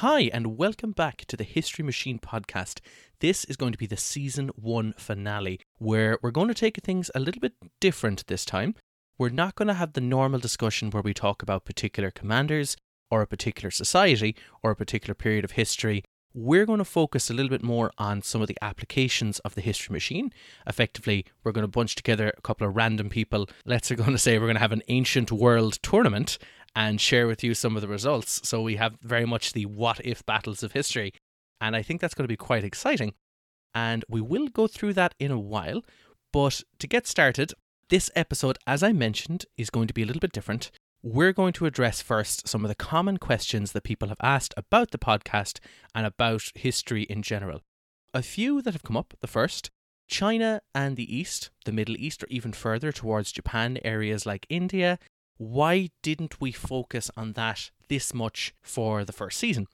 Hi, and welcome back to the History Machine podcast. This is going to be the season one finale, where we're going to take things a little bit different this time. We're not going to have the normal discussion where we talk about particular commanders, or a particular society, or a particular period of history. We're going to focus a little bit more on some of the applications of the history machine. Effectively, we're going to bunch together a couple of random people. Let's are going to say we're going to have an ancient world tournament and share with you some of the results. So we have very much the what if battles of history. And I think that's going to be quite exciting. And we will go through that in a while. But to get started, this episode, as I mentioned, is going to be a little bit different. We're going to address first some of the common questions that people have asked about the podcast and about history in general. A few that have come up. The first China and the East, the Middle East, or even further towards Japan, areas like India, why didn't we focus on that this much for the first season?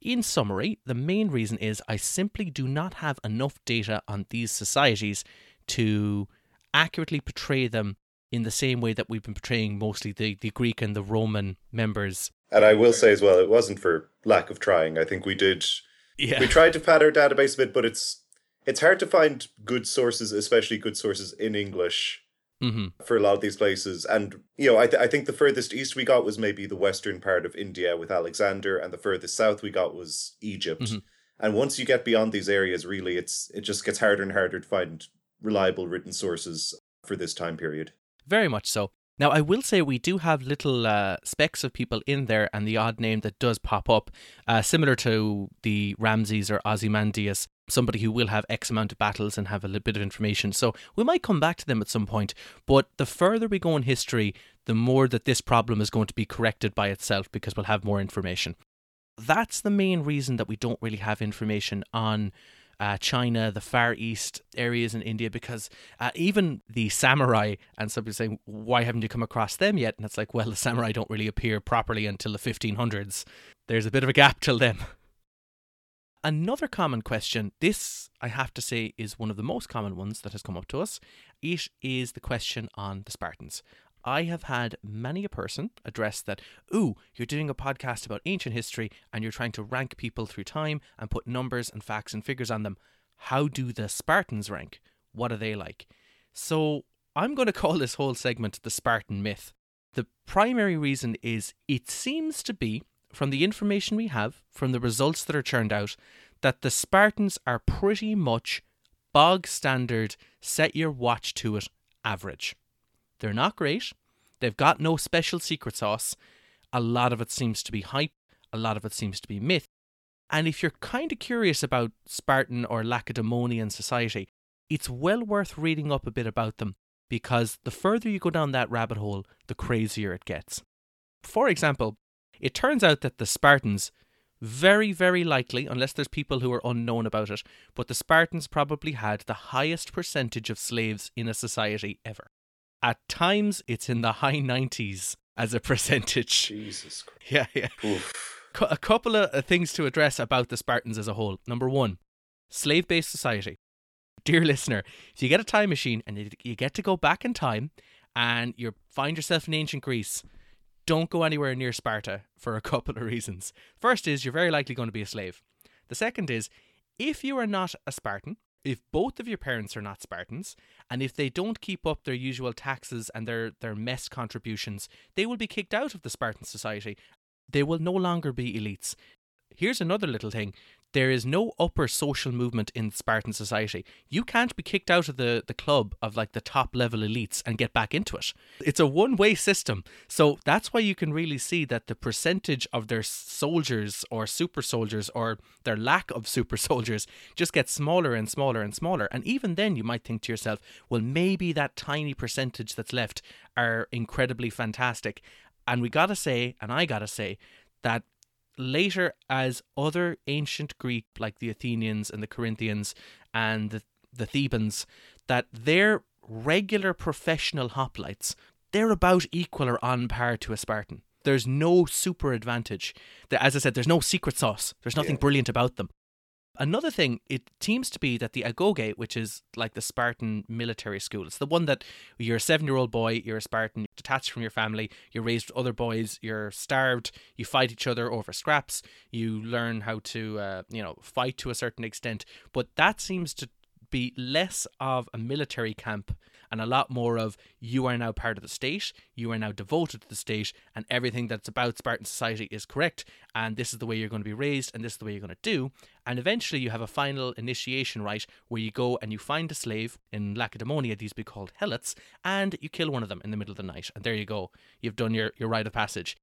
In summary, the main reason is I simply do not have enough data on these societies to accurately portray them in the same way that we've been portraying mostly the, the Greek and the Roman members. And I will say as well, it wasn't for lack of trying. I think we did. Yeah. We tried to pad our database a bit, but it's it's hard to find good sources, especially good sources in English mm-hmm. for a lot of these places. And, you know, I, th- I think the furthest east we got was maybe the western part of India with Alexander, and the furthest south we got was Egypt. Mm-hmm. And once you get beyond these areas, really, it's it just gets harder and harder to find reliable written sources for this time period. Very much so. Now, I will say we do have little uh, specks of people in there, and the odd name that does pop up, uh, similar to the Ramses or Ozymandias, somebody who will have X amount of battles and have a little bit of information. So we might come back to them at some point. But the further we go in history, the more that this problem is going to be corrected by itself because we'll have more information. That's the main reason that we don't really have information on uh, China, the Far East areas in India, because uh, even the samurai, and somebody saying, why haven't you come across them yet? And it's like, well, the samurai don't really appear properly until the 1500s. There's a bit of a gap till then. Another common question, this I have to say is one of the most common ones that has come up to us. It is the question on the Spartans. I have had many a person address that, ooh, you're doing a podcast about ancient history and you're trying to rank people through time and put numbers and facts and figures on them. How do the Spartans rank? What are they like? So I'm going to call this whole segment the Spartan myth. The primary reason is it seems to be, from the information we have, from the results that are churned out, that the Spartans are pretty much bog standard, set your watch to it average. They're not great. They've got no special secret sauce. A lot of it seems to be hype. A lot of it seems to be myth. And if you're kind of curious about Spartan or Lacedaemonian society, it's well worth reading up a bit about them because the further you go down that rabbit hole, the crazier it gets. For example, it turns out that the Spartans, very, very likely, unless there's people who are unknown about it, but the Spartans probably had the highest percentage of slaves in a society ever. At times, it's in the high 90s as a percentage. Jesus Christ. Yeah, yeah. A couple of uh, things to address about the Spartans as a whole. Number one, slave based society. Dear listener, if you get a time machine and you get to go back in time and you find yourself in ancient Greece, don't go anywhere near Sparta for a couple of reasons. First is you're very likely going to be a slave. The second is if you are not a Spartan, if both of your parents are not Spartans, and if they don't keep up their usual taxes and their, their mess contributions, they will be kicked out of the Spartan society. They will no longer be elites. Here's another little thing there is no upper social movement in Spartan society. You can't be kicked out of the, the club of like the top level elites and get back into it. It's a one way system. So that's why you can really see that the percentage of their soldiers or super soldiers or their lack of super soldiers just gets smaller and smaller and smaller. And even then, you might think to yourself, well, maybe that tiny percentage that's left are incredibly fantastic. And we gotta say, and I gotta say, that later as other ancient Greek, like the Athenians and the Corinthians and the, the Thebans, that their regular professional hoplites, they're about equal or on par to a Spartan. There's no super advantage. As I said, there's no secret sauce. There's nothing yeah. brilliant about them. Another thing, it seems to be that the agoge, which is like the Spartan military school, it's the one that you're a seven year old boy, you're a Spartan, you're detached from your family, you're raised with other boys, you're starved, you fight each other over scraps, you learn how to, uh, you know, fight to a certain extent. But that seems to be less of a military camp and a lot more of you are now part of the state, you are now devoted to the state, and everything that's about Spartan society is correct, and this is the way you're going to be raised, and this is the way you're going to do. And eventually, you have a final initiation rite where you go and you find a slave. In Lacedaemonia, these be called helots, and you kill one of them in the middle of the night, and there you go. You've done your, your rite of passage.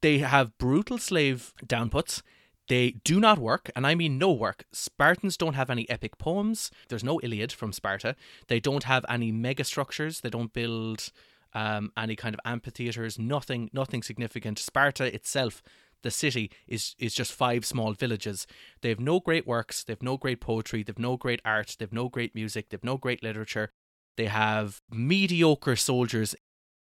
They have brutal slave downputs. They do not work, and I mean no work. Spartans don't have any epic poems. There's no Iliad from Sparta. They don't have any mega structures. They don't build um, any kind of amphitheaters. Nothing, nothing significant. Sparta itself, the city, is is just five small villages. They have no great works. They have no great poetry. They have no great art. They have no great music. They have no great literature. They have mediocre soldiers.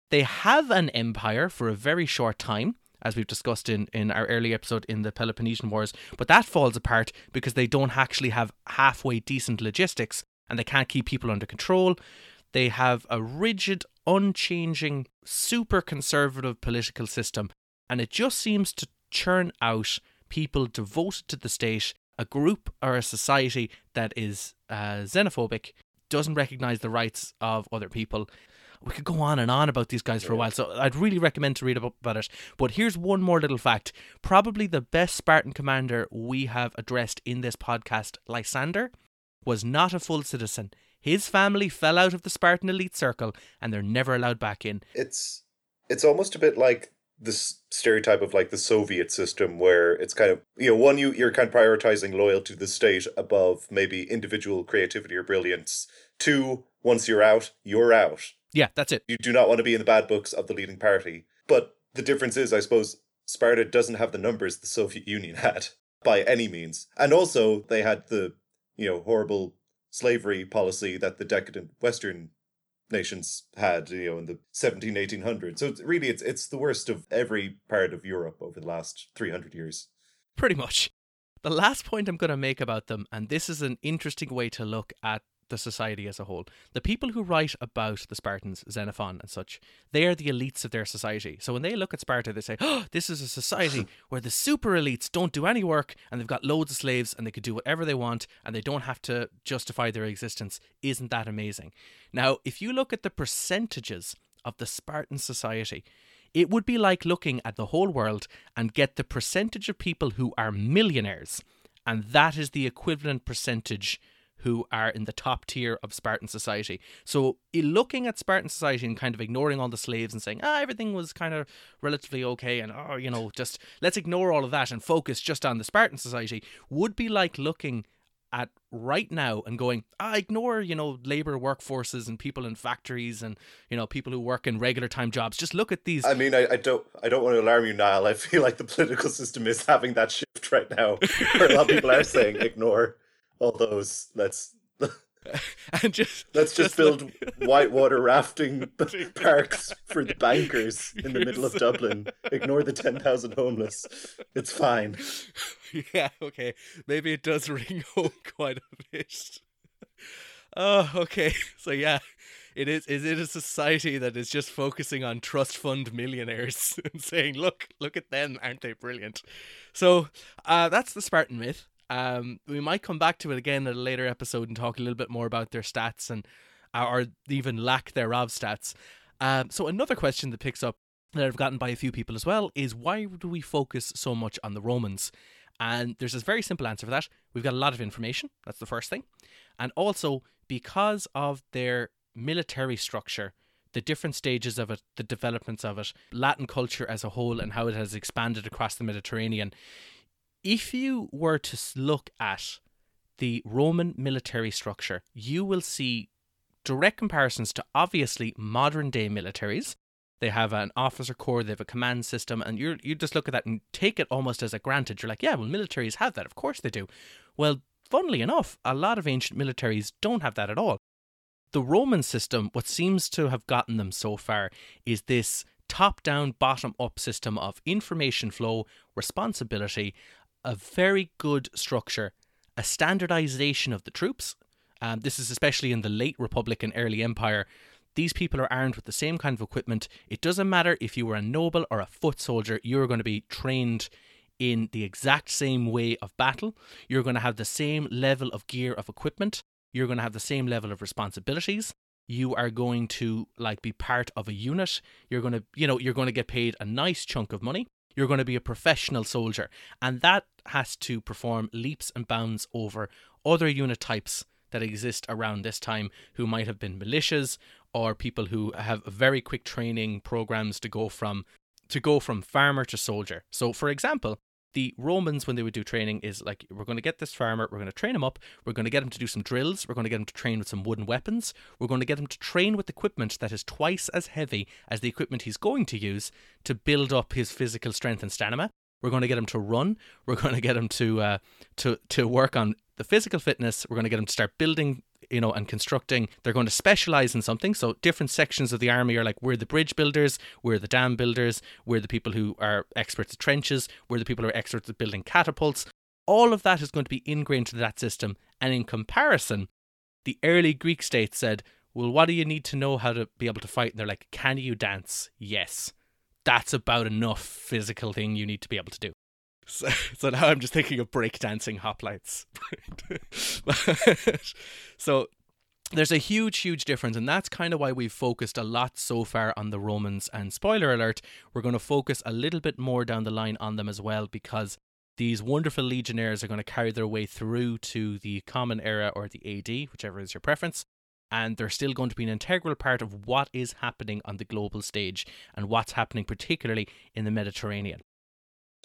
They have an empire for a very short time as we've discussed in, in our early episode in the Peloponnesian Wars. But that falls apart because they don't actually have halfway decent logistics and they can't keep people under control. They have a rigid, unchanging, super conservative political system, and it just seems to churn out people devoted to the state, a group or a society that is uh, xenophobic, doesn't recognize the rights of other people, we could go on and on about these guys for a while. So I'd really recommend to read about it. But here's one more little fact. Probably the best Spartan commander we have addressed in this podcast, Lysander, was not a full citizen. His family fell out of the Spartan elite circle and they're never allowed back in. It's it's almost a bit like this stereotype of like the Soviet system where it's kind of you know one you you're kind of prioritizing loyalty to the state above maybe individual creativity or brilliance. Two, once you're out, you're out. Yeah, that's it. You do not want to be in the bad books of the leading party. But the difference is, I suppose, Sparta doesn't have the numbers the Soviet Union had by any means. And also, they had the, you know, horrible slavery policy that the decadent Western nations had, you know, in the 17, 1800s. So it's, really, it's, it's the worst of every part of Europe over the last 300 years. Pretty much. The last point I'm going to make about them, and this is an interesting way to look at the society as a whole. The people who write about the Spartans, Xenophon and such, they are the elites of their society. So when they look at Sparta, they say, oh, this is a society where the super elites don't do any work and they've got loads of slaves and they could do whatever they want and they don't have to justify their existence. Isn't that amazing? Now, if you look at the percentages of the Spartan society, it would be like looking at the whole world and get the percentage of people who are millionaires. And that is the equivalent percentage who are in the top tier of Spartan society. So, looking at Spartan society and kind of ignoring all the slaves and saying, ah, everything was kind of relatively okay, and oh, you know, just let's ignore all of that and focus just on the Spartan society would be like looking at right now and going, ah, ignore, you know, labor workforces and people in factories and, you know, people who work in regular time jobs. Just look at these. I mean, I, I don't I don't want to alarm you, Niall. I feel like the political system is having that shift right now where a lot of people are saying ignore all those. Let's and just let's just, just build whitewater rafting parks for the bankers in the middle of Dublin. Ignore the ten thousand homeless. It's fine. Yeah, okay. Maybe it does ring home quite a bit. Oh, okay. So yeah, it is. Is it a society that is just focusing on trust fund millionaires and saying, "Look, look at them, aren't they brilliant?" So uh, that's the Spartan myth. Um, we might come back to it again at a later episode and talk a little bit more about their stats and uh, or even lack thereof stats. Um, so another question that picks up that I've gotten by a few people as well is why do we focus so much on the Romans? And there's this very simple answer for that. We've got a lot of information. That's the first thing. And also, because of their military structure, the different stages of it, the developments of it, Latin culture as a whole, and how it has expanded across the Mediterranean, if you were to look at the Roman military structure, you will see direct comparisons to obviously modern day militaries. They have an officer corps, they have a command system, and you you just look at that and take it almost as a granted. You're like, yeah, well, militaries have that, of course they do. Well, funnily enough, a lot of ancient militaries don't have that at all. The Roman system, what seems to have gotten them so far, is this top down, bottom up system of information flow, responsibility, a very good structure a standardization of the troops. Um, this is especially in the late Republic and early Empire. These people are armed with the same kind of equipment. It doesn't matter if you were a noble or a foot soldier, you're going to be trained in the exact same way of battle. You're going to have the same level of gear of equipment. You're going to have the same level of responsibilities. You are going to like be part of a unit. You're going to, you know, you're going to get paid a nice chunk of money. You're going to be a professional soldier. And that has to perform leaps and bounds over other unit types that exist around this time who might have been militias or people who have very quick training programs to go from to go from farmer to soldier. So for example, the Romans, when they would do training, is like, we're going to get this farmer, we're going to train him up, we're going to get him to do some drills, we're going to get him to train with some wooden weapons, we're going to get him to train with equipment that is twice as heavy as the equipment he's going to use to build up his physical strength and stamina. We're going to get him to run. We're going to get him to uh, to to work on the physical fitness. We're going to get him to start building you know, and constructing. They're going to specialize in something. So different sections of the army are like we're the bridge builders, we're the dam builders, we're the people who are experts at trenches, we're the people who are experts at building catapults. All of that is going to be ingrained into that system. And in comparison, the early Greek state said, Well, what do you need to know how to be able to fight? And they're like, Can you dance? Yes. That's about enough physical thing you need to be able to do. So, so now I'm just thinking of breakdancing hoplites. so there's a huge, huge difference, and that's kind of why we've focused a lot so far on the Romans. And spoiler alert, we're going to focus a little bit more down the line on them as well because these wonderful legionnaires are going to carry their way through to the Common Era or the AD, whichever is your preference. And they're still going to be an integral part of what is happening on the global stage and what's happening, particularly in the Mediterranean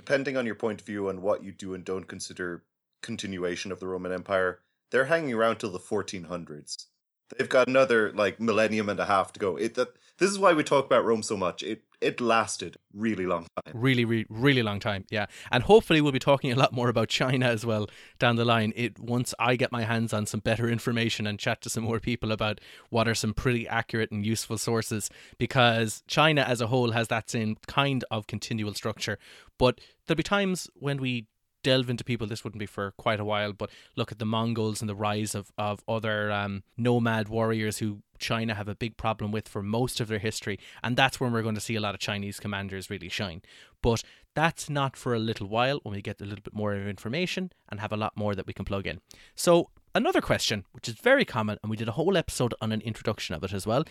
depending on your point of view and what you do and don't consider continuation of the Roman Empire, they're hanging around till the 1400s. They've got another like millennium and a half to go. It that this is why we talk about Rome so much. It it lasted really long time. Really, really, really long time. Yeah, and hopefully we'll be talking a lot more about China as well down the line. It once I get my hands on some better information and chat to some more people about what are some pretty accurate and useful sources, because China as a whole has that same kind of continual structure. But there'll be times when we delve into people, this wouldn't be for quite a while, but look at the Mongols and the rise of, of other um, nomad warriors who China have a big problem with for most of their history. And that's when we're going to see a lot of Chinese commanders really shine. But that's not for a little while when we get a little bit more information and have a lot more that we can plug in. So, another question, which is very common, and we did a whole episode on an introduction of it as well,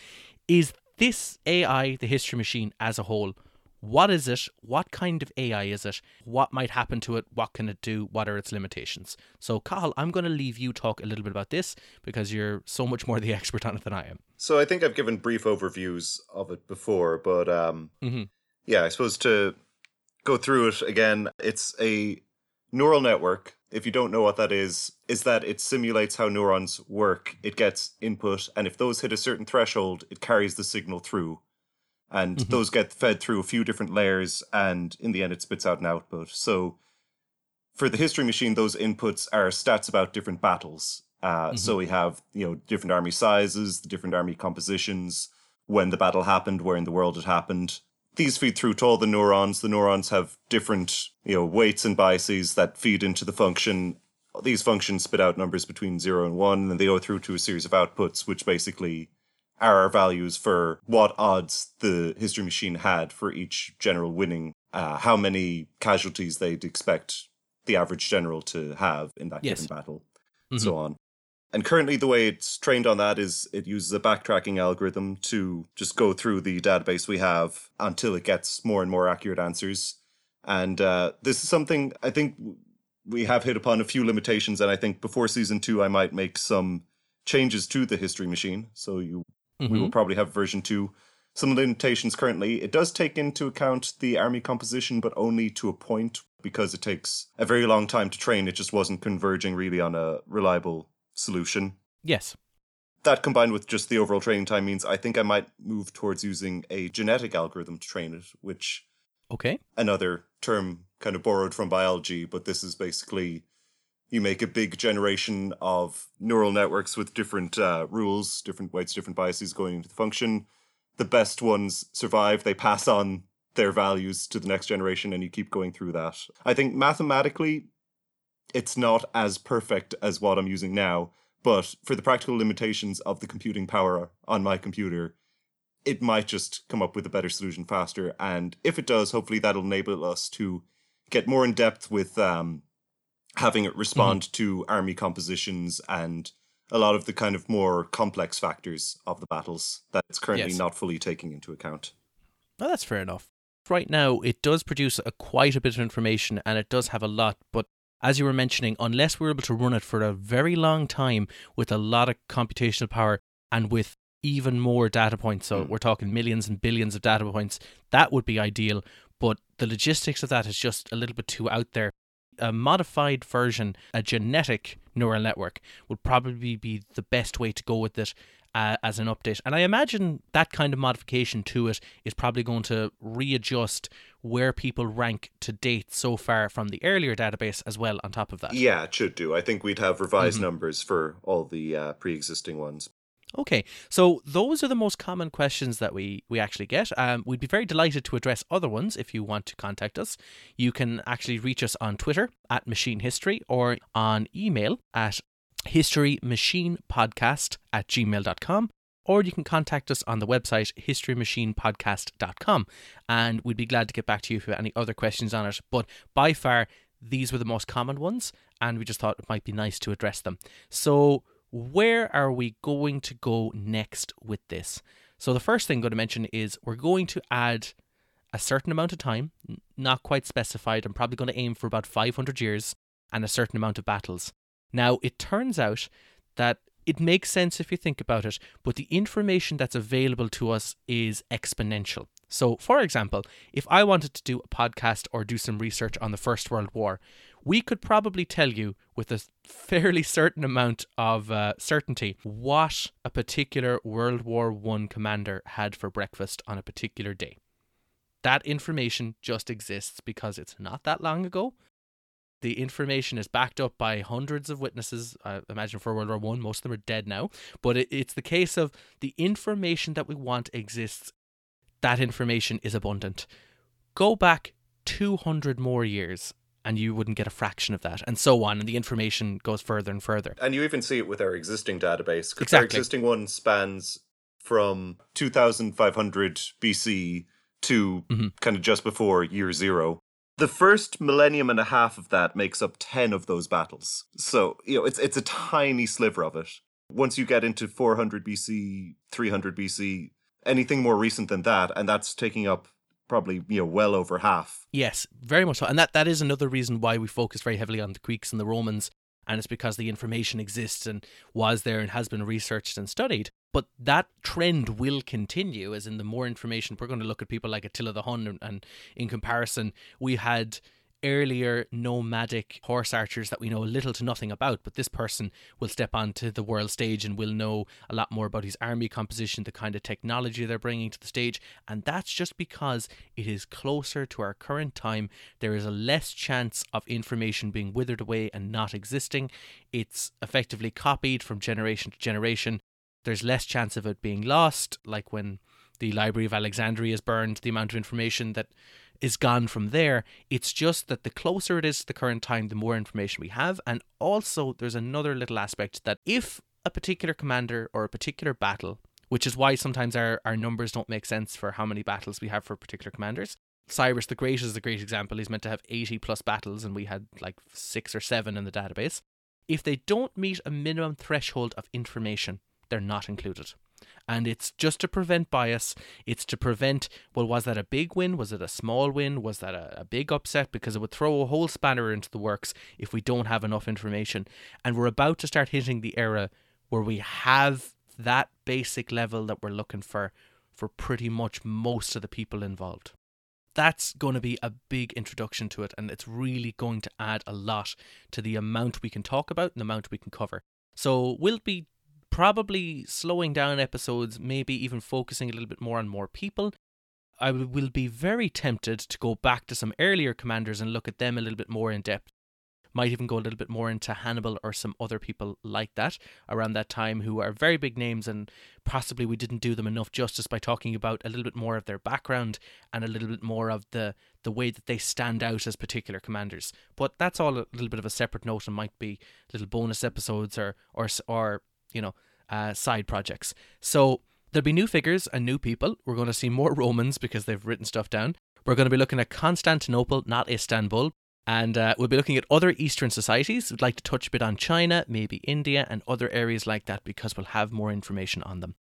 is this AI, the history machine as a whole, what is it? What kind of AI is it? What might happen to it? What can it do? What are its limitations? So, Cathal, I'm going to leave you talk a little bit about this because you're so much more the expert on it than I am. So, I think I've given brief overviews of it before, but um, mm-hmm. yeah, I suppose to go through it again, it's a neural network. If you don't know what that is, is that it simulates how neurons work. It gets input, and if those hit a certain threshold, it carries the signal through and mm-hmm. those get fed through a few different layers and in the end it spits out an output. So for the history machine those inputs are stats about different battles. Uh, mm-hmm. so we have you know different army sizes the different army compositions when the battle happened where in the world it happened. These feed through to all the neurons. The neurons have different you know weights and biases that feed into the function. These functions spit out numbers between 0 and 1 and they go through to a series of outputs which basically are our values for what odds the history machine had for each general winning, uh, how many casualties they'd expect the average general to have in that yes. given battle, mm-hmm. so on. And currently, the way it's trained on that is it uses a backtracking algorithm to just go through the database we have until it gets more and more accurate answers. And uh, this is something I think we have hit upon a few limitations. And I think before season two, I might make some changes to the history machine. So you Mm-hmm. We will mm-hmm. probably have version 2. Some of the limitations currently, it does take into account the army composition, but only to a point because it takes a very long time to train. It just wasn't converging really on a reliable solution. Yes. That combined with just the overall training time means I think I might move towards using a genetic algorithm to train it, which Okay. Another term kind of borrowed from biology, but this is basically you make a big generation of neural networks with different uh, rules, different weights, different biases going into the function. The best ones survive. They pass on their values to the next generation, and you keep going through that. I think mathematically, it's not as perfect as what I'm using now, but for the practical limitations of the computing power on my computer, it might just come up with a better solution faster. And if it does, hopefully that'll enable us to get more in depth with um, having it respond mm-hmm. to army compositions and a lot of the kind of more complex factors of the battles that it's currently yes. not fully taking into account. Well, that's fair enough. Right now, it does produce a, quite a bit of information and it does have a lot, but as you were mentioning, unless we're able to run it for a very long time with a lot of computational power and with even more data points, so mm. we're talking millions and billions of data points, that would be ideal. But the logistics of that is just a little bit too out there. A modified version, a genetic neural network, would probably be the best way to go with it uh, as an update. And I imagine that kind of modification to it is probably going to readjust where people rank to date so far from the earlier database as well on top of that. Yeah, it should do. I think we'd have revised mm-hmm. numbers for all the uh, pre existing ones. Okay, so those are the most common questions that we, we actually get. Um, we'd be very delighted to address other ones if you want to contact us. You can actually reach us on Twitter at Machine History or on email at historymachinepodcast at gmail.com or you can contact us on the website historymachinepodcast.com and we'd be glad to get back to you if you have any other questions on it. But by far, these were the most common ones, and we just thought it might be nice to address them. So, where are we going to go next with this? So, the first thing I'm going to mention is we're going to add a certain amount of time, not quite specified. I'm probably going to aim for about 500 years and a certain amount of battles. Now, it turns out that it makes sense if you think about it, but the information that's available to us is exponential. So, for example, if I wanted to do a podcast or do some research on the First World War, we could probably tell you with a fairly certain amount of uh, certainty what a particular World War One commander had for breakfast on a particular day. That information just exists because it's not that long ago, the information is backed up by hundreds of witnesses. I imagine for World War One, most of them are dead now. But it, it's the case of the information that we want exists. That information is abundant. Go back 200 more years and you wouldn't get a fraction of that, and so on. And the information goes further and further. And you even see it with our existing database, because exactly. our existing one spans from 2500 BC to mm-hmm. kind of just before year zero the first millennium and a half of that makes up 10 of those battles. So, you know, it's it's a tiny sliver of it. Once you get into 400 BC, 300 BC, anything more recent than that and that's taking up probably, you know, well over half. Yes, very much so. And that that is another reason why we focus very heavily on the Greeks and the Romans and it's because the information exists and was there and has been researched and studied. But that trend will continue, as in the more information we're going to look at people like Attila the Hun, and, and in comparison, we had earlier nomadic horse archers that we know little to nothing about, but this person will step onto the world stage and will know a lot more about his army composition, the kind of technology they're bringing to the stage, and that's just because it is closer to our current time. There is a less chance of information being withered away and not existing. It's effectively copied from generation to generation. There's less chance of it being lost, like when the Library of Alexandria is burned, the amount of information that is gone from there. It's just that the closer it is to the current time, the more information we have. And also, there's another little aspect that if a particular commander or a particular battle, which is why sometimes our, our numbers don't make sense for how many battles we have for particular commanders. Cyrus the Great is a great example. He's meant to have 80 plus battles, and we had like six or seven in the database. If they don't meet a minimum threshold of information, they're not included and it's just to prevent bias. It's to prevent, well, was that a big win? Was it a small win? Was that a, a, big upset? Because it would throw a whole spanner into the works if we don't have enough information. And we're about to start hitting the era where we have that basic level that we're looking for for pretty much most of the people involved. That's going to be a big introduction to it, and it's really going to add a lot to the amount we can talk about and the amount we can cover. So we'll be probably slowing down episodes, maybe even focusing a little bit more on more people. I will be very tempted to go back to some earlier commanders and look at them a little bit more in depth. Might even go a little bit more into Hannibal or some other people like that around that time who are very big names, and possibly we didn't do them enough justice by talking about a little bit more of their background and a little bit more of the the way that they stand out as particular commanders. But that's all a little bit of a separate note and might be little bonus episodes or or or you know uh, side projects. So there'll be new figures and new people. We're going to see more Romans because they've written stuff down. We're going to be looking at Constantinople, not Istanbul. And uh, we'll be looking at other Eastern societies. We'd like to touch a bit on China, maybe India, and other areas like that because we'll have more information on them.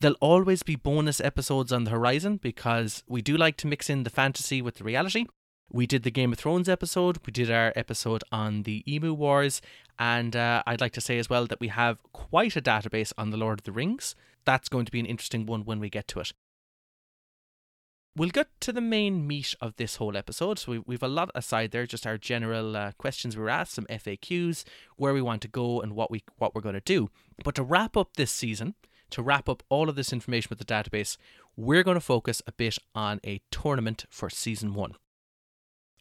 There'll always be bonus episodes on the horizon because we do like to mix in the fantasy with the reality. We did the Game of Thrones episode, we did our episode on the Emu Wars, and uh, I'd like to say as well that we have quite a database on the Lord of the Rings. That's going to be an interesting one when we get to it. We'll get to the main meat of this whole episode. So we, we've a lot aside there, just our general uh, questions we were asked, some FAQs, where we want to go, and what we what we're going to do. But to wrap up this season, to wrap up all of this information with the database, we're going to focus a bit on a tournament for season one.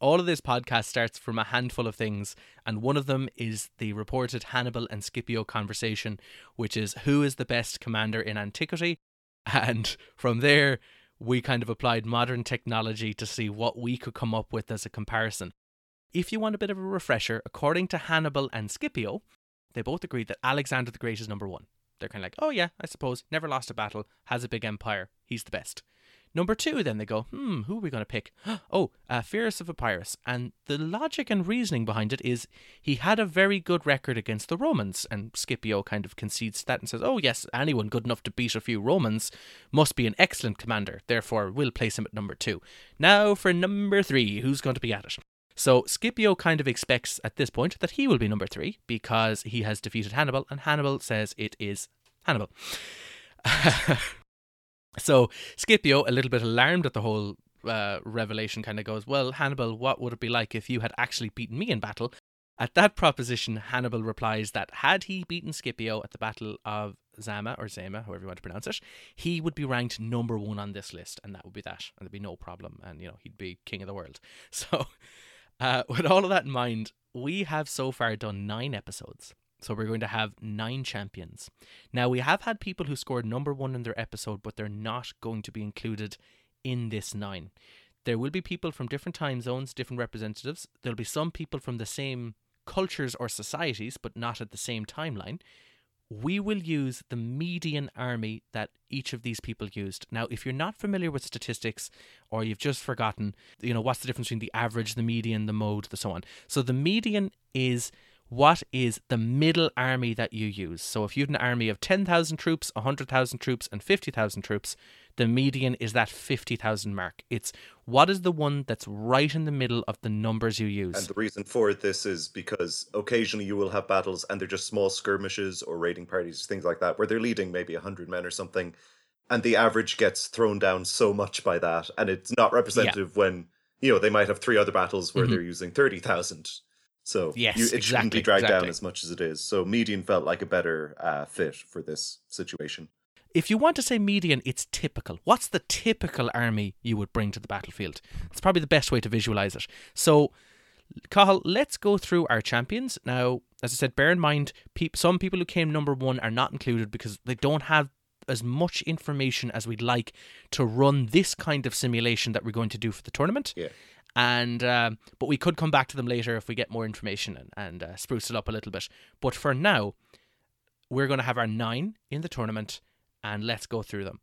All of this podcast starts from a handful of things, and one of them is the reported Hannibal and Scipio conversation, which is who is the best commander in antiquity. And from there, we kind of applied modern technology to see what we could come up with as a comparison. If you want a bit of a refresher, according to Hannibal and Scipio, they both agreed that Alexander the Great is number one. They're kind of like, oh yeah, I suppose, never lost a battle, has a big empire, he's the best. Number two, then they go, hmm, who are we going to pick? Oh, uh, Pyrrhus of Epirus. And the logic and reasoning behind it is he had a very good record against the Romans. And Scipio kind of concedes that and says, oh, yes, anyone good enough to beat a few Romans must be an excellent commander. Therefore, we'll place him at number two. Now for number three, who's going to be at it? So Scipio kind of expects at this point that he will be number three because he has defeated Hannibal, and Hannibal says it is Hannibal. So Scipio, a little bit alarmed at the whole uh, revelation, kind of goes, Well, Hannibal, what would it be like if you had actually beaten me in battle? At that proposition, Hannibal replies that had he beaten Scipio at the Battle of Zama, or Zama, however you want to pronounce it, he would be ranked number one on this list, and that would be that, and there'd be no problem, and, you know, he'd be king of the world. So, uh, with all of that in mind, we have so far done nine episodes. So we're going to have nine champions. Now, we have had people who scored number one in their episode, but they're not going to be included in this nine. There will be people from different time zones, different representatives. There'll be some people from the same cultures or societies, but not at the same timeline. We will use the median army that each of these people used. Now, if you're not familiar with statistics or you've just forgotten, you know, what's the difference between the average, the median, the mode, the so on. So the median is what is the middle army that you use? So if you have an army of 10,000 troops, 100,000 troops, and 50,000 troops, the median is that 50,000 mark. It's what is the one that's right in the middle of the numbers you use. And the reason for this is because occasionally you will have battles and they're just small skirmishes or raiding parties, things like that, where they're leading maybe 100 men or something. And the average gets thrown down so much by that. And it's not representative yeah. when, you know, they might have three other battles where mm-hmm. they're using 30,000 so yes, you, it exactly, shouldn't be dragged exactly. down as much as it is. So median felt like a better uh, fit for this situation. If you want to say median, it's typical. What's the typical army you would bring to the battlefield? It's probably the best way to visualize it. So, Cathal, let's go through our champions. Now, as I said, bear in mind, pe- some people who came number one are not included because they don't have as much information as we'd like to run this kind of simulation that we're going to do for the tournament. Yeah and um, but we could come back to them later if we get more information and, and uh, spruce it up a little bit. But for now, we're going to have our nine in the tournament, and let's go through them.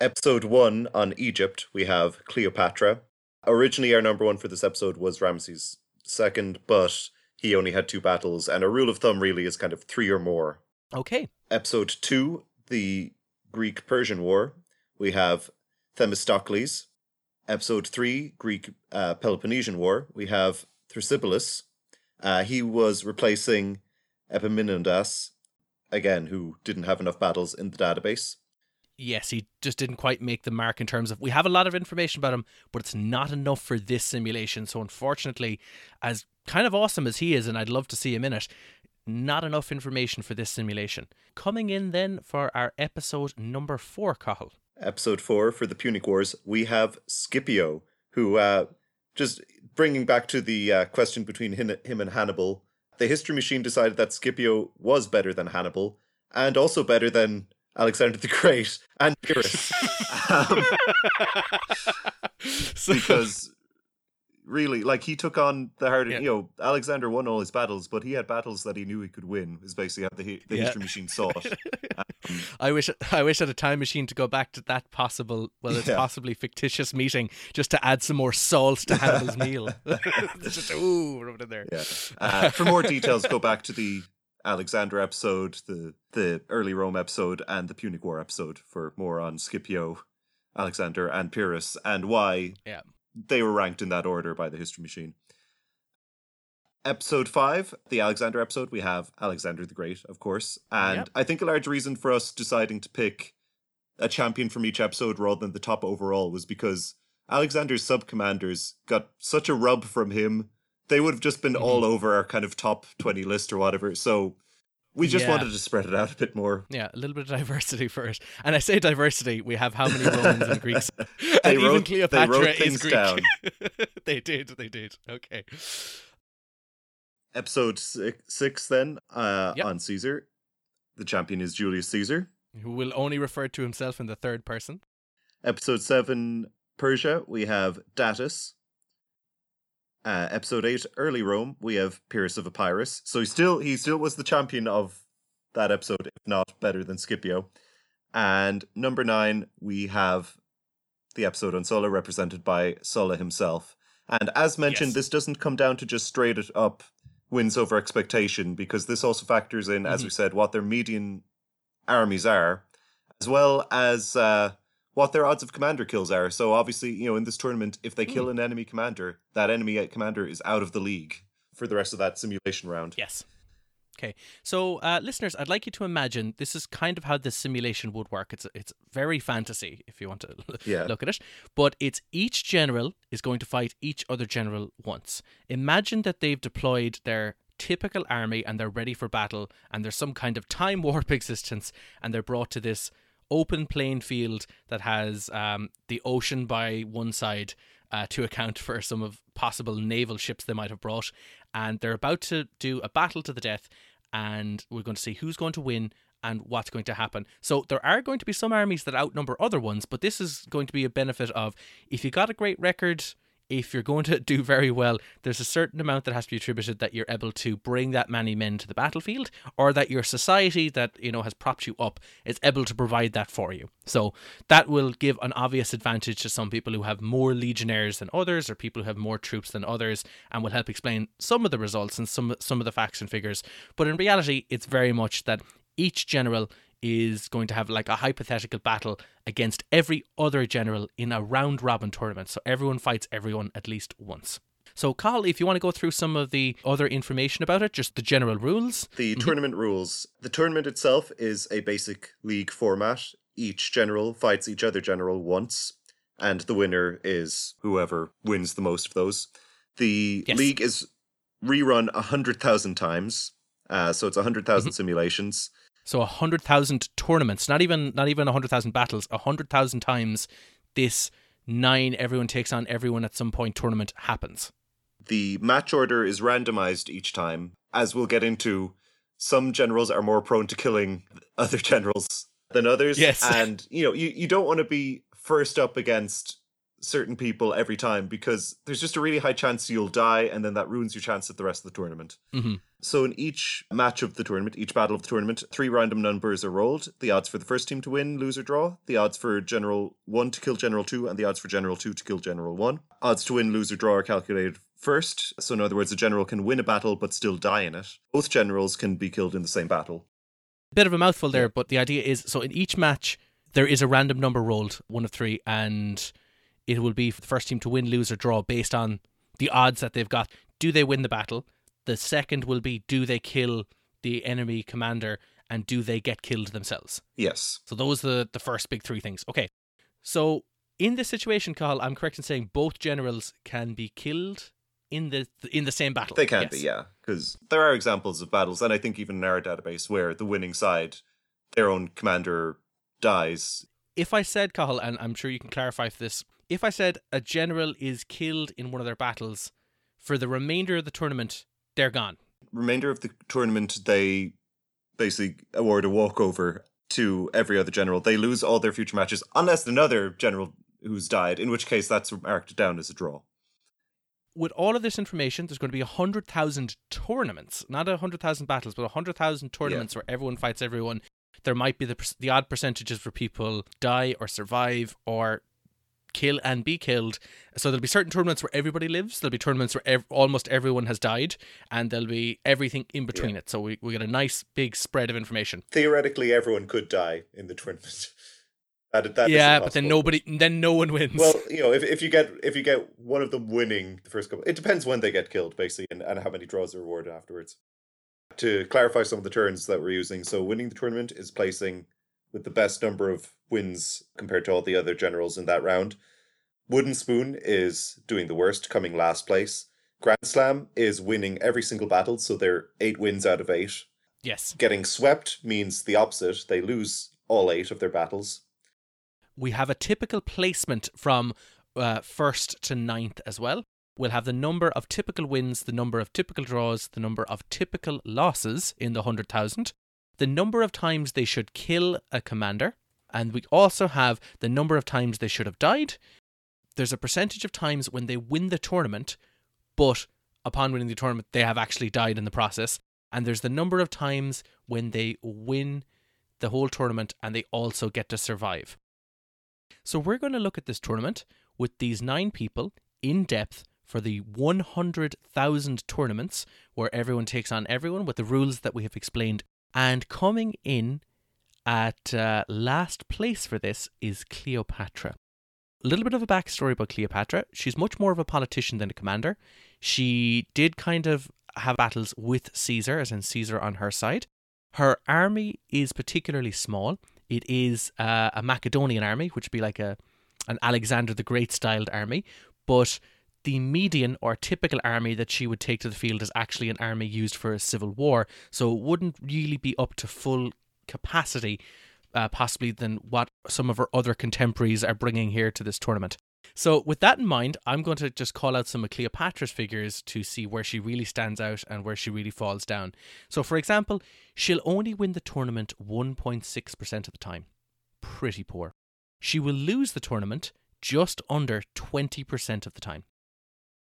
Episode one on Egypt, we have Cleopatra. Originally, our number one for this episode was Ramses II, but he only had two battles, and a rule of thumb really is kind of three or more. Okay. Episode two, the Greek Persian War, we have Themistocles episode three, Greek uh, Peloponnesian War, we have Thrasybulus. Uh, he was replacing Epaminondas, again, who didn't have enough battles in the database. Yes, he just didn't quite make the mark in terms of we have a lot of information about him, but it's not enough for this simulation. So, unfortunately, as kind of awesome as he is, and I'd love to see him in it, not enough information for this simulation. Coming in then for our episode number four, Cathal episode four for the Punic Wars, we have Scipio, who, uh, just bringing back to the uh, question between him, him and Hannibal, the History Machine decided that Scipio was better than Hannibal, and also better than Alexander the Great, and Pyrrhus. um, So- because really, like he took on the hard. Yeah. You know, Alexander won all his battles, but he had battles that he knew he could win. Is basically how the, the Yeah. history machine saw it. Um, I wish I wish I had a time machine to go back to that possible, well, it's Yeah. possibly fictitious meeting just to add some more salt to Hannibal's meal. just ooh, rub it in there. yeah. Uh, for more details, go back to the Alexander episode, the the early Rome episode, and the Punic War episode for more on Scipio, Alexander, and Pyrrhus, and why Yeah. They were ranked in that order by the history machine. Episode five, the Alexander episode, we have Alexander the Great, of course. And Yep. I think a large reason for us deciding to pick a champion from each episode rather than the top overall was because Alexander's sub commanders got such a rub from him. They would have just been Mm-hmm. all over our kind of top 20 list or whatever. So we just Yeah. wanted to spread it out a bit more. Yeah, a little bit of diversity for it. And I say diversity, we have how many Romans and Greeks? They and even wrote- they Cleopatra is Greek. down. they did, they did. Okay. Episode six, six then, uh, Yep. on Caesar. The champion is Julius Caesar. Who will only refer to himself in the third person. Episode 7, Persia, we have Datis. Uh, episode 8, Early Rome, we have Pyrrhus of Epirus. So he still he still was the champion of that episode, if not better than Scipio. And number 9, we have the episode on Sulla, represented by Sulla himself. And as mentioned, Yes. this doesn't come down to just straight it up wins over expectation, because this also factors in, as Mhm. we said, what their median armies are, as well as uh, what their odds of commander kills are. So obviously, you know, in this tournament, if they kill an enemy commander, that enemy commander is out of the league for the rest of that simulation round. Yes. Okay, so uh, listeners, I'd like you to imagine this is kind of how this simulation would work. It's it's very fantasy if you want to Yeah. look at it, but it's each general is going to fight each other general once. Imagine that they've deployed their typical army and they're ready for battle, and there's some kind of time warp existence, and they're brought to this open plain field that has um, the ocean by one side uh, to account for some of possible naval ships they might have brought, and they're about to do a battle to the death, and we're going to see who's going to win and what's going to happen. So there are going to be some armies that outnumber other ones, but this is going to be a benefit of if you got a great record. If you're going to do very well, there's a certain amount that has to be attributed that you're able to bring that many men to the battlefield, or that your society that you know has propped you up is able to provide that for you. So that will give an obvious advantage to some people who have more legionnaires than others, or people who have more troops than others, and will help explain some of the results and some some of the facts and figures. But in reality, it's very much that each general is going to have like a hypothetical battle against every other general in a round robin tournament. So everyone fights everyone at least once. So, Cathal, if you want to go through some of the other information about it, just the general rules. The tournament rules. The tournament itself is a basic league format. Each general fights each other general once, and the winner is whoever wins the most of those. The Yes. league is rerun a hundred thousand times, uh, so it's a 100,000 simulations. So a hundred thousand tournaments, not even not even a hundred thousand battles, a hundred thousand times this nine everyone takes on everyone at some point tournament happens. The match order is randomized each time. As we'll get into, some generals are more prone to killing other generals than others. Yes. And, you know, you, you don't want to be first up against certain people every time because there's just a really high chance you'll die and then that ruins your chance at the rest of the tournament. hmm So in each match of the tournament, each battle of the tournament, three random numbers are rolled. The odds for the first team to win, lose or draw, the odds for General 1 to kill General 2, and the odds for General 2 to kill General 1. Odds to win, lose or draw are calculated first. So in other words, a general can win a battle but still die in it. Both generals can be killed in the same battle. Bit of a mouthful there, but the idea is so in each match there is a random number rolled, one of three, and it will be for the first team to win, lose, or draw based on the odds that they've got. Do they win the battle? The second will be do they kill the enemy commander and do they get killed themselves? Yes. So those are the, the first big three things. Okay. So in this situation, Cathal, I'm correct in saying both generals can be killed in the in the same battle. They can Yes. be, yeah. Because there are examples of battles, and I think even in our database, where the winning side, their own commander dies. If I said, Cathal, and I'm sure you can clarify for this, if I said a general is killed in one of their battles, for the remainder of the tournament, they're gone. remainder of the tournament they basically award a walkover to every other general. They lose all their future matches unless another general who's died, in which case that's marked down as a draw. With all of this information, there's going to be 100,000 tournaments, not 100,000 battles, but 100,000 tournaments yeah. where everyone fights everyone. There might be the, the odd percentages where people die or survive or kill and be killed. So there'll be certain tournaments where everybody lives. There'll be tournaments where ev- almost everyone has died, and there'll be everything in between yeah. it. So we, we get a nice big spread of information. Theoretically, everyone could die in the tournament. That, that yeah, but then nobody, then no one wins. Well, you know, if, if you get if you get one of them winning the first couple, it depends when they get killed, basically, and, and how many draws are awarded afterwards. To clarify some of the turns that we're using, so winning the tournament is placing with the best number of wins compared to all the other generals in that round. Wooden Spoon is doing the worst, coming last place. Grand Slam is winning every single battle, so they're eight wins out of eight. Yes. Getting swept means the opposite. They lose all eight of their battles. We have a typical placement from uh, first to ninth as well. We'll have the number of typical wins, the number of typical draws, the number of typical losses in the 100,000, the number of times they should kill a commander, and we also have the number of times they should have died. There's a percentage of times when they win the tournament, but upon winning the tournament, they have actually died in the process. And there's the number of times when they win the whole tournament and they also get to survive. So we're going to look at this tournament with these nine people in depth for the 100,000 tournaments where everyone takes on everyone with the rules that we have explained. And coming in at uh, last place for this is Cleopatra. A little bit of a backstory about Cleopatra. She's much more of a politician than a commander. She did kind of have battles with Caesar, as in Caesar on her side. Her army is particularly small. It is uh, a Macedonian army, which would be like a an Alexander the Great styled army, but the median or typical army that she would take to the field is actually an army used for a civil war, so it wouldn't really be up to full capacity, uh, possibly, than what some of her other contemporaries are bringing here to this tournament. So, with that in mind, I'm going to just call out some of Cleopatra's figures to see where she really stands out and where she really falls down. So, for example, she'll only win the tournament 1.6% of the time. Pretty poor. She will lose the tournament just under 20% of the time.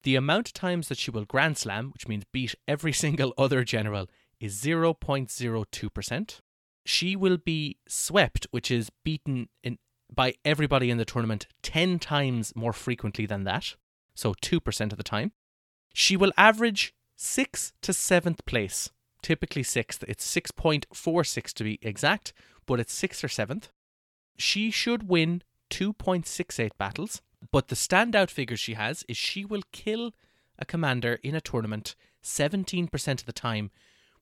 The amount of times that she will Grand Slam, which means beat every single other general, is 0.02%. She will be swept, which is beaten in, by everybody in the tournament 10 times more frequently than that, so 2% of the time. She will average 6th to 7th place, typically 6th. It's 6.46 to be exact, but it's 6th or 7th. She should win 2.68 battles, but the standout figure she has is she will kill a commander in a tournament 17% of the time,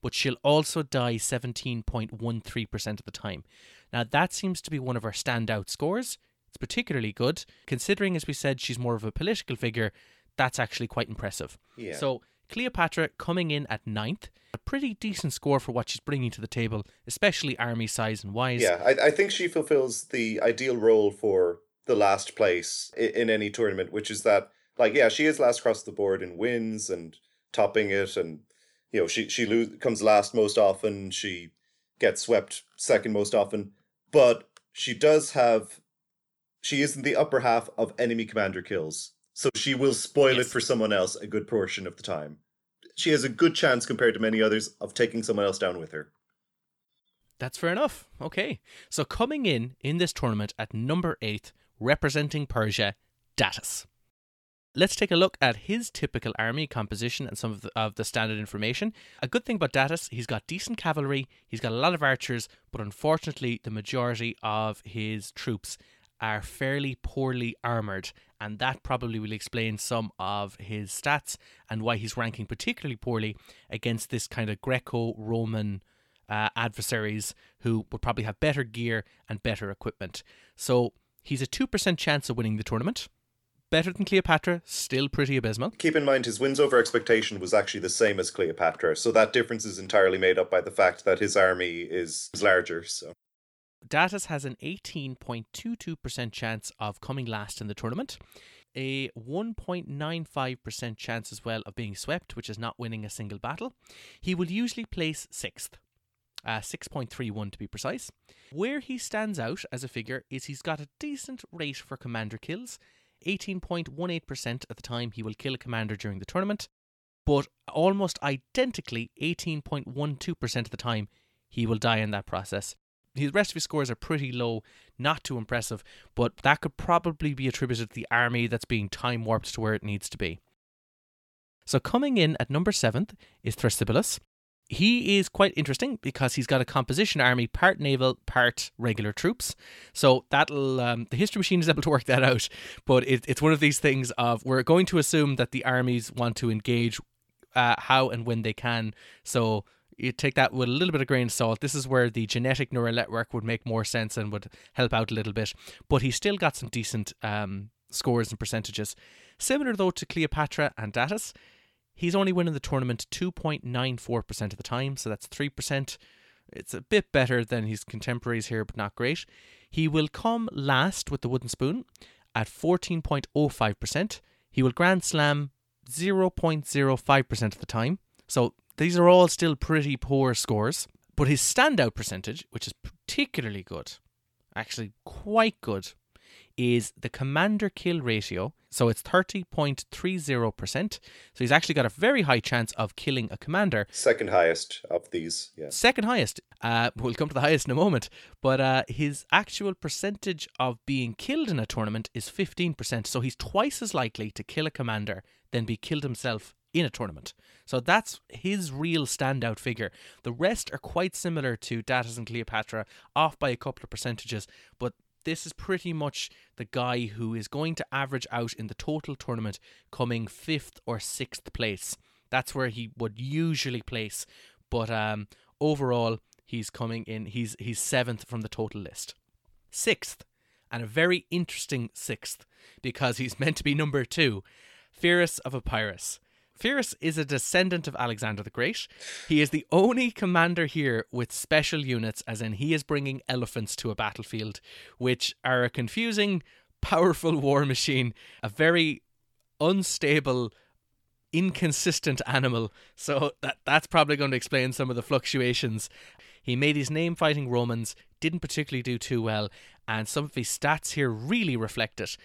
but she'll also die 17.13% of the time. Now, that seems to be one of her standout scores. It's particularly good, considering, as we said, she's more of a political figure. That's actually quite impressive. Yeah. So, Cleopatra coming in at ninth, a pretty decent score for what she's bringing to the table, especially army size and wise. Yeah, I, I think she fulfills the ideal role for the last place in, in any tournament, which is that, like, yeah, she is last across the board in wins and topping it, and you know, she she lo- comes last most often. She gets swept second most often, but she does have. She is in the upper half of enemy commander kills, so she will spoil yes. it for someone else a good portion of the time. She has a good chance compared to many others of taking someone else down with her. That's fair enough. Okay. So coming in in this tournament at number 8 representing Persia, Datis. Let's take a look at his typical army composition and some of the, of the standard information. A good thing about Datis, he's got decent cavalry, he's got a lot of archers, but unfortunately, the majority of his troops are fairly poorly armored, and that probably will explain some of his stats and why he's ranking particularly poorly against this kind of Greco Roman uh, adversaries who would probably have better gear and better equipment. So He's a 2% chance of winning the tournament. Better than Cleopatra, still pretty abysmal. Keep in mind his wins over expectation was actually the same as Cleopatra, so that difference is entirely made up by the fact that his army is larger. So Datis has an 18.22% chance of coming last in the tournament, a 1.95% chance as well of being swept, which is not winning a single battle. He will usually place sixth. Uh, 6.31 to be precise. Where he stands out as a figure is he's got a decent rate for commander kills. 18.18% at the time he will kill a commander during the tournament, but almost identically 18.12% of the time he will die in that process. The rest of his scores are pretty low, not too impressive, but that could probably be attributed to the army that's being time warped to where it needs to be. So coming in at number seventh is Thrasybulus. He is quite interesting because he's got a composition army, part naval, part regular troops. So that'll um, the history machine is able to work that out. But it, it's one of these things of we're going to assume that the armies want to engage uh, how and when they can. So you take that with a little bit of grain of salt. This is where the genetic neural network would make more sense and would help out a little bit. But he's still got some decent um, scores and percentages. Similar though to Cleopatra and Datis, He's only winning the tournament 2.94% of the time, so that's 3%. It's a bit better than his contemporaries here, but not great. He will come last with the wooden spoon at 14.05%. He will Grand Slam 0.05% of the time. So these are all still pretty poor scores. But his standout percentage, which is particularly good, actually quite good, is the commander kill ratio. So it's 30.30%. So he's actually got a very high chance of killing a commander. Second highest of these, yeah. Second highest. Uh, we'll come to the highest in a moment. But uh, his actual percentage of being killed in a tournament is 15%. So he's twice as likely to kill a commander than be killed himself in a tournament. So that's his real standout figure. The rest are quite similar to Datis and Cleopatra, off by a couple of percentages, but this is pretty much the guy who is going to average out in the total tournament coming fifth or sixth place. That's where he would usually place. But um, overall, he's coming in. He's he's seventh from the total list. Sixth, and a very interesting sixth because he's meant to be number two. Pyrrhus of Epirus. Pyrrhus is a descendant of Alexander the Great. He is the only commander here with special units, as in he is bringing elephants to a battlefield, which are a confusing, powerful war machine, a very unstable, inconsistent animal. So that that's probably going to explain some of the fluctuations. He made his name fighting Romans, didn't particularly do too well, and some of his stats here really reflect it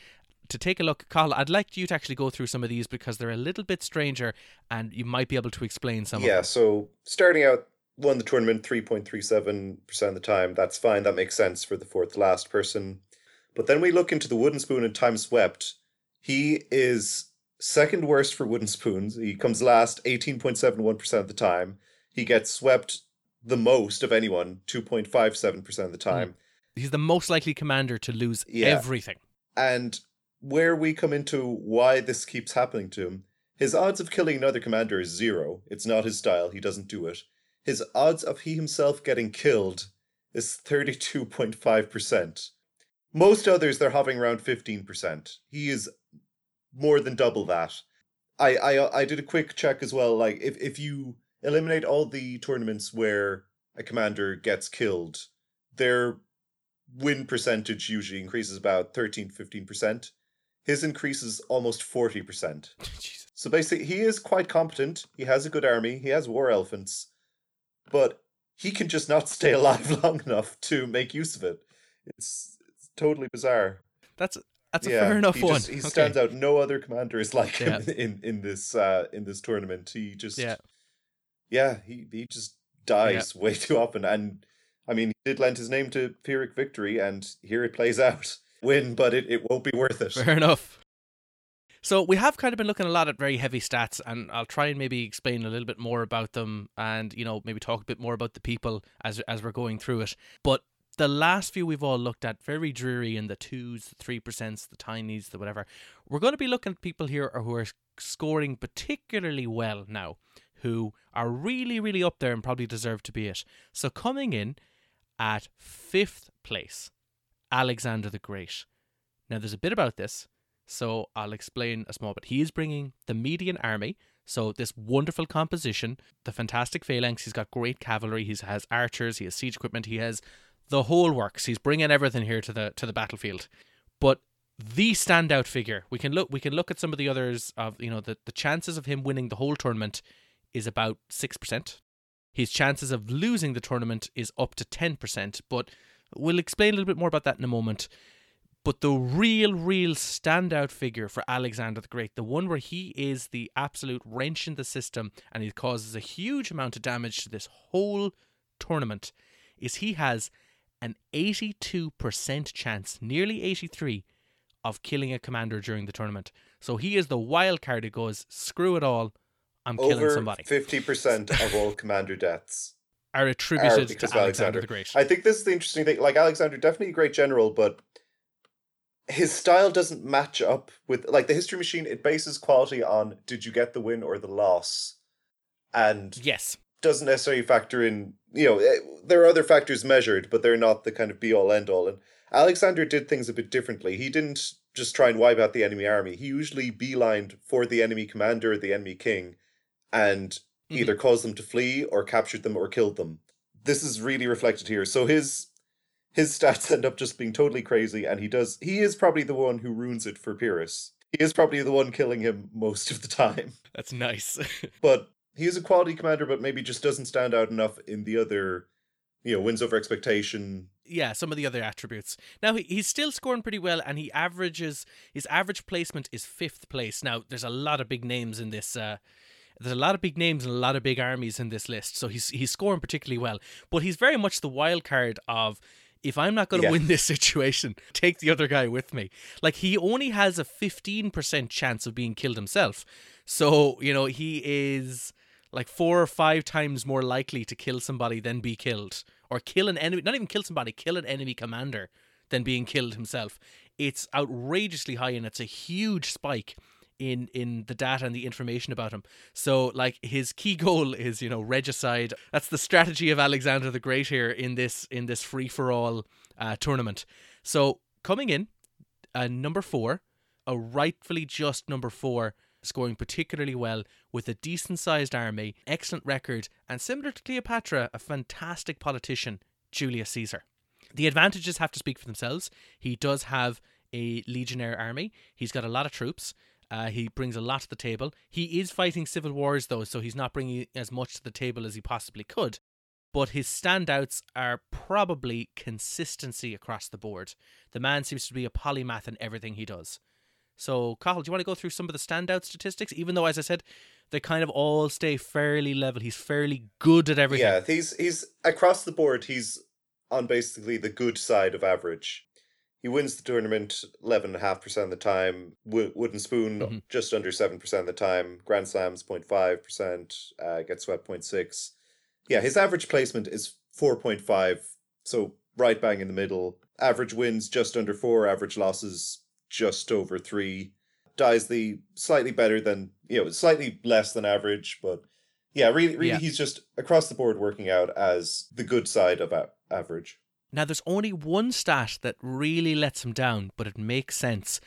to take a look, Cathal, I'd like you to actually go through some of these because they're a little bit stranger and you might be able to explain some yeah, so starting out, won the tournament 3.37% of the time. That's fine. That makes sense for the fourth last person. But then we look into the wooden spoon and time swept. He is second worst for wooden spoons. He comes last 18.71% of the time. He gets swept the most of anyone, 2.57% of the time. Mm. He's the most likely commander to lose yeah. everything. And where we come into why this keeps happening to him. His odds of killing another commander is zero. It's not his style, he doesn't do it. His odds of he himself getting killed is 32.5%. Most others, they're hovering around 15%. He is more than double that. I, I, I did a quick check as well. Like, if, if you eliminate all the tournaments where a commander gets killed, their win percentage usually increases about 13 15% his increase is almost 40%. so basically, he is quite competent. He has a good army. He has war elephants. But he can just not stay alive long enough to make use of it. It's, it's totally bizarre. That's that's yeah, a fair enough he one. Just, he okay. stands out. No other commander is like yeah. him in in this uh, in this tournament. He just yeah, yeah he he just dies yeah. way too often. And I mean, he did lend his name to Pyrrhic victory, and here it plays out win, but it, it won't be worth it. Fair enough. So we have kind of been looking a lot at very heavy stats, and I'll try and maybe explain a little bit more about them, and you know maybe talk a bit more about the people as as we're going through it. But the last few we've all looked at very dreary in the twos, the three percents, the tinies, the whatever. We're going to be looking at people here who are scoring particularly well now, who are really really up there and probably deserve to be it. So coming in at fifth place Alexander the Great. Now, there's a bit about this, so I'll explain a small bit. He is bringing the Median army, so this wonderful composition, the fantastic phalanx. He's got great cavalry. He has archers. He has siege equipment. He has the whole works. He's bringing everything here to the to the battlefield. But the standout figure, we can look we can look at some of the others of you know the the chances of him winning the whole tournament is about six percent. His chances of losing the tournament is up to 10%, but we'll explain a little bit more about that in a moment. But the real, real standout figure for Alexander the Great, the one where he is the absolute wrench in the system and he causes a huge amount of damage to this whole tournament, is he has an 82% chance, nearly 83, of killing a commander during the tournament. So he is the wild card who goes, screw it all, I'm Over killing somebody. 50% of all commander deaths Are are attributed because to Alexander Alexander. the Great. I think this is the interesting thing. Like, Alexander, definitely a great general, but his style doesn't match up with, like, the History Machine, it bases quality on did you get the win or the loss? And yes. doesn't necessarily factor in you know eh, there are other factors measured but they're not the kind of be all end all and alexander did things a bit differently he didn't just try and wipe out the enemy army he usually beelined for the enemy commander or the enemy king and Mhm. either caused them to flee or captured them or killed them this is really reflected here so his his stats end up just being totally crazy and he does he is probably the one who ruins it for pyrrhus he is probably the one killing him most of the time That's nice. but he is a quality commander, but maybe just doesn't stand out enough in the other, you know, wins over expectation. yeah, some of the other attributes. Now he, he's still scoring pretty well, and he averages his average placement is fifth place. Now there's a lot of big names in this. Uh, there's a lot of big names and a lot of big armies in this list, so he's he's scoring particularly well. But he's very much the wild card of if I'm not going to Yeah. win this situation, take the other guy with me. Like he only has a 15% chance of being killed himself. So, you know, he is like four or five times more likely to kill somebody than be killed. Or kill an enemy, not even kill somebody, kill an enemy commander than being killed himself. It's outrageously high and it's a huge spike in in the data and the information about him. So like his key goal is, you know, regicide. That's the strategy of Alexander the Great here in this in this free for all uh, tournament. So coming in, uh, number four, a rightfully just number four, scoring particularly well with a decent sized army, excellent record, and similar to Cleopatra, a fantastic politician, Julius Caesar. The advantages have to speak for themselves. He does have a legionnaire army. He's got a lot of troops. Uh, he brings a lot to the table. He is fighting civil wars though, so he's not bringing as much to the table as he possibly could. But his standouts are probably consistency across the board. The man seems to be a polymath in everything he does. So, Cathal, do you want to go through some of the standout statistics? Even though, as I said, they kind of all stay fairly level. He's fairly good at everything. Yeah, he's he's across the board. He's on basically the good side of average. He wins the tournament eleven and a half percent of the time. Wo- Wooden Spoon Mhm. just under seven percent of the time. Grand Slams 05 percent. Uh, gets swept 0.6. Yeah, his average placement is four point five. So right bang in the middle. Average wins just under four. Average losses just over three. Dies the slightly better than you know, slightly less than average, but yeah, really, really, Yeah. he's just across the board working out as the good side of a- average. Now, there's only one stat that really lets him down, but it makes sense.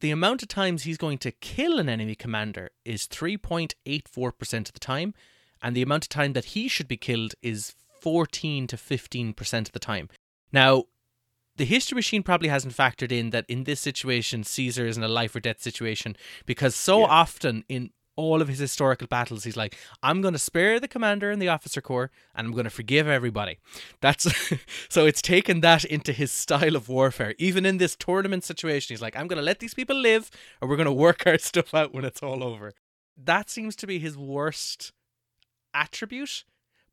The amount of times he's going to kill an enemy commander is 3.84% of the time, and the amount of time that he should be killed is 14 to 15% of the time. Now, the history machine probably hasn't factored in that in this situation, Caesar is in a life or death situation because so Yeah. often in all of his historical battles, he's like, I'm going to spare the commander and the officer corps and I'm going to forgive everybody. That's so it's taken that into his style of warfare. Even in this tournament situation, he's like, I'm going to let these people live and we're going to work our stuff out when it's all over. That seems to be his worst attribute,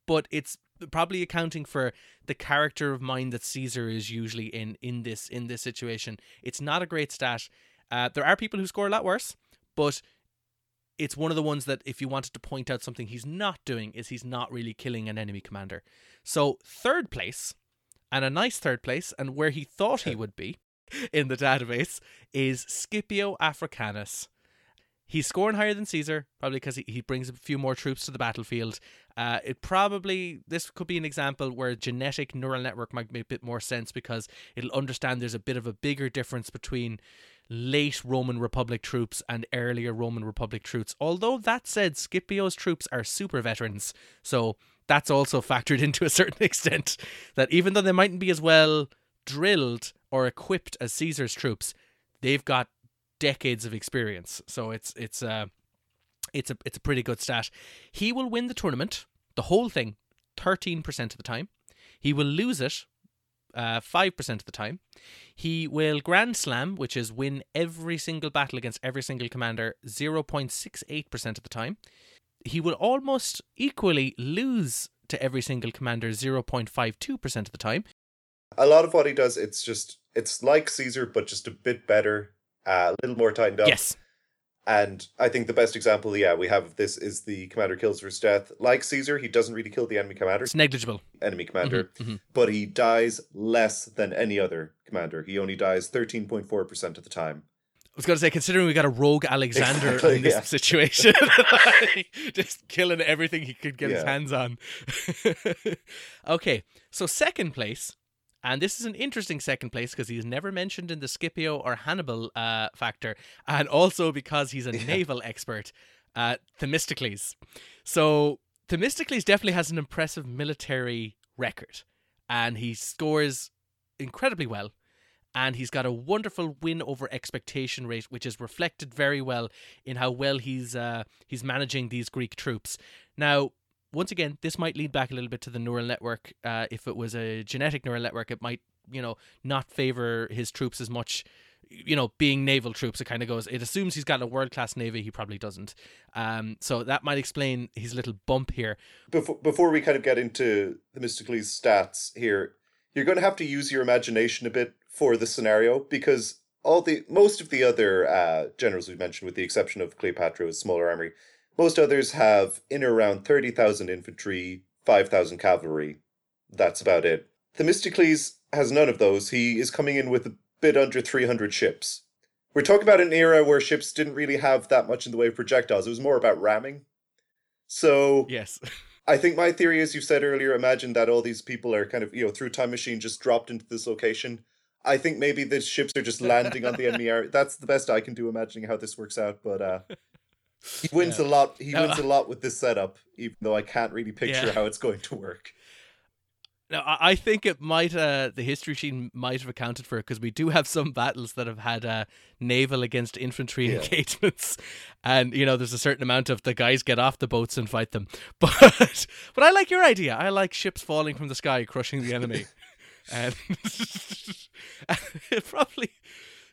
but it's probably accounting for the character of mind that Caesar is usually in in this in this situation. It's not a great stat. Uh, there are people who score a lot worse, but it's one of the ones that if you wanted to point out something he's not doing is he's not really killing an enemy commander. So third place, and a nice third place, and where he thought he would be in the database is Scipio Africanus. He's scoring higher than Caesar, probably because he, he brings a few more troops to the battlefield. Uh, it probably this could be an example where genetic neural network might make a bit more sense because it'll understand there's a bit of a bigger difference between late Roman Republic troops and earlier Roman Republic troops. Although that said, Scipio's troops are super veterans, so that's also factored into a certain extent. That even though they mightn't be as well drilled or equipped as Caesar's troops, they've got decades of experience. So it's it's uh it's a it's a pretty good stat. He will win the tournament the whole thing, 13% of the time. He will lose it uh, 5% of the time. He will Grand Slam, which is win every single battle against every single commander, 0.68% of the time. He will almost equally lose to every single commander 0.52% of the time. A lot of what he does, it's just, it's like Caesar, but just a bit better, uh, a little more tightened up. Yes. And I think the best example, yeah, we have this is the commander kills versus death. Like Caesar, he doesn't really kill the enemy commander. It's negligible. Enemy commander, Mhm, mhm. but he dies less than any other commander. He only dies thirteen point four percent of the time. I was going to say, considering we got a rogue Alexander Exactly, in this yeah. situation, just killing everything he could get his hands on. okay, so second place, and this is an interesting second place because he's never mentioned in the Scipio or Hannibal uh, factor, and also because he's a Yeah. naval expert, uh, Themistocles. So Themistocles definitely has an impressive military record, and he scores incredibly well and he's got a wonderful win over expectation rate, which is reflected very well in how well he's uh, he's managing these Greek troops. Now, once again, this might lead back a little bit to the neural network. Uh, if it was a genetic neural network, it might you know not favor his troops as much. You know, being naval troops, it kind of goes. It assumes he's got a world class navy. He probably doesn't. Um, so that might explain his little bump here. Before before we kind of get into Themistocles stats here, you're going to have to use your imagination a bit for the scenario because all the most of the other uh, generals we mentioned, with the exception of Cleopatra, Cleopatra's smaller army, most others have in or around thirty thousand infantry, five thousand cavalry. That's about it. Themistocles has none of those. He is coming in with a bit under three hundred ships. We're talking about an era where ships didn't really have that much in the way of projectiles. It was more about ramming. So Yes. I think my theory, as you said earlier, imagine that all these people are kind of, you know, through time machine just dropped into this location. I think maybe the ships are just landing on the enemy area. That's the best I can do imagining how this works out. But uh he wins Yeah. a lot. He No, wins a lot with this setup, even though I can't really picture Yeah. how it's going to work. Now, I think it might, uh, the history machine might have accounted for it because we do have some battles that have had uh, naval against infantry Yeah. engagements, and you know, there's a certain amount of the guys get off the boats and fight them. But, but I like your idea. I like ships falling from the sky, crushing the enemy, and it probably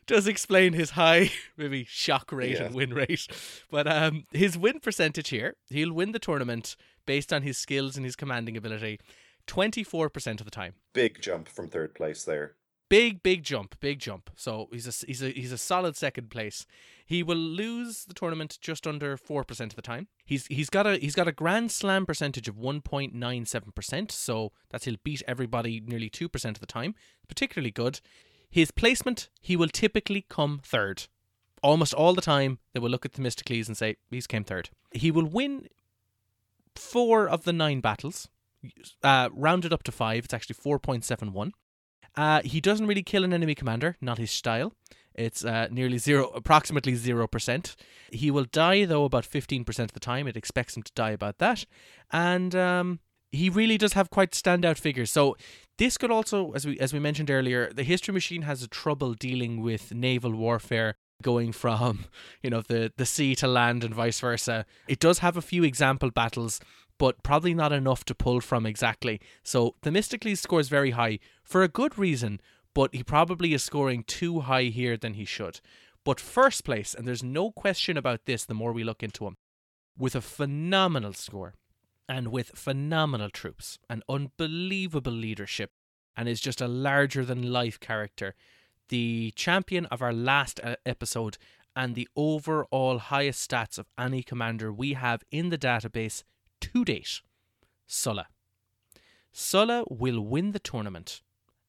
does explain his high, maybe shock rate Yeah. and win rate. But um, his win percentage here, he'll win the tournament based on his skills and his commanding ability. 24% of the time. Big jump from third place there. Big, big jump, big jump. So he's a he's a he's a solid second place. He will lose the tournament just under four percent of the time. He's he's got a he's got a grand slam percentage of one point nine seven percent. So that's he'll beat everybody nearly two percent of the time. Particularly good. His placement, he will typically come third. Almost all the time, they will look at Themistocles and say he's came third. He will win four of the nine battles. Uh, rounded up to five, it's actually four point seven one. Uh, he doesn't really kill an enemy commander, not his style. It's uh, nearly zero, approximately zero percent. He will die though about fifteen percent of the time. It expects him to die about that, and um, he really does have quite standout figures. So this could also, as we as we mentioned earlier, the history machine has a trouble dealing with naval warfare going from you know the the sea to land and vice versa. It does have a few example battles, but probably not enough to pull from exactly. So Themistocles scores very high for a good reason, but he probably is scoring too high here than he should. But first place, and there's no question about this the more we look into him, with a phenomenal score and with phenomenal troops and unbelievable leadership and is just a larger than life character. The champion of our last uh, episode and the overall highest stats of any commander we have in the database to date, Sulla. Sulla will win the tournament.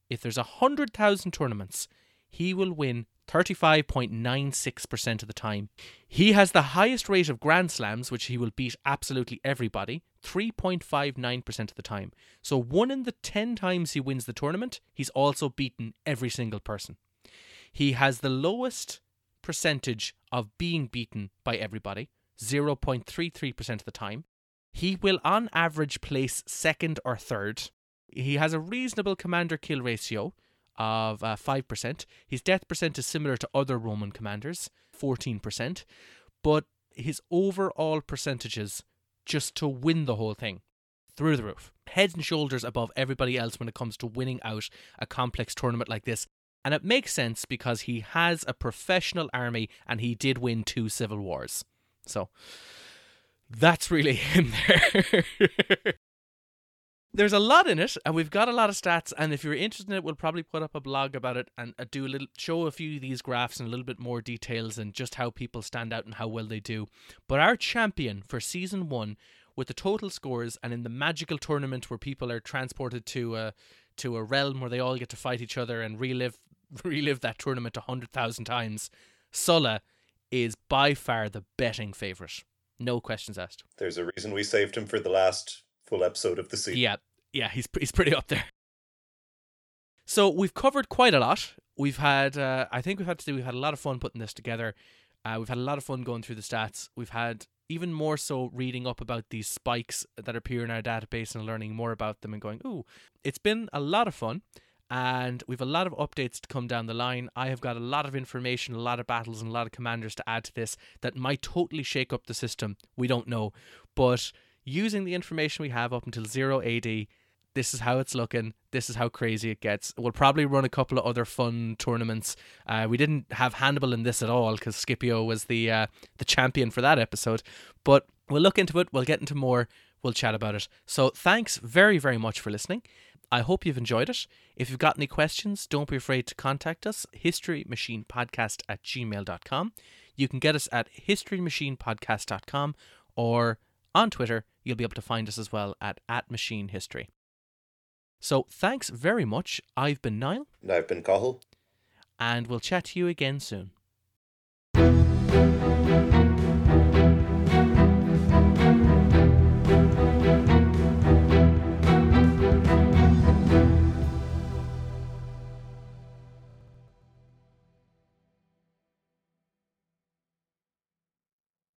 If there's a hundred thousand tournaments, he will win 35.96% of the time. He has the highest rate of Grand Slams, which he will beat absolutely everybody, 3.59% of the time. So, one in the 10 times he wins the tournament, he's also beaten every single person. He has the lowest percentage of being beaten by everybody, 0.33% of the time. He will, on average, place second or third. He has a reasonable commander kill ratio of uh, 5%. His death percent is similar to other Roman commanders, 14%. But his overall percentages, just to win the whole thing, through the roof. Heads and shoulders above everybody else when it comes to winning out a complex tournament like this. And it makes sense because he has a professional army and he did win two civil wars. So that's really him there. There's a lot in it, and we've got a lot of stats. And if you're interested in it, we'll probably put up a blog about it and uh, do a little show a few of these graphs and a little bit more details and just how people stand out and how well they do. But our champion for season one, with the total scores and in the magical tournament where people are transported to a to a realm where they all get to fight each other and relive relive that tournament a hundred thousand times, Sulla is by far the betting favorite. No questions asked. There's a reason we saved him for the last full episode of the season. Yeah, yeah, he's he's pretty up there. So we've covered quite a lot. We've had, uh, I think we've had to do. We've had a lot of fun putting this together. Uh, we've had a lot of fun going through the stats. We've had even more so reading up about these spikes that appear in our database and learning more about them and going, ooh, it's been a lot of fun. And we've a lot of updates to come down the line. I have got a lot of information, a lot of battles, and a lot of commanders to add to this that might totally shake up the system. We don't know. But using the information we have up until 0 AD, this is how it's looking. This is how crazy it gets. We'll probably run a couple of other fun tournaments. Uh, we didn't have Hannibal in this at all because Scipio was the uh, the champion for that episode. But we'll look into it. We'll get into more. We'll chat about it. So thanks very very much for listening. I hope you've enjoyed it. If you've got any questions, don't be afraid to contact us, historymachinepodcast at gmail.com. You can get us at historymachinepodcast.com or on Twitter, you'll be able to find us as well at, at Machine History. So thanks very much. I've been Niall. And I've been Cathal. And we'll chat to you again soon.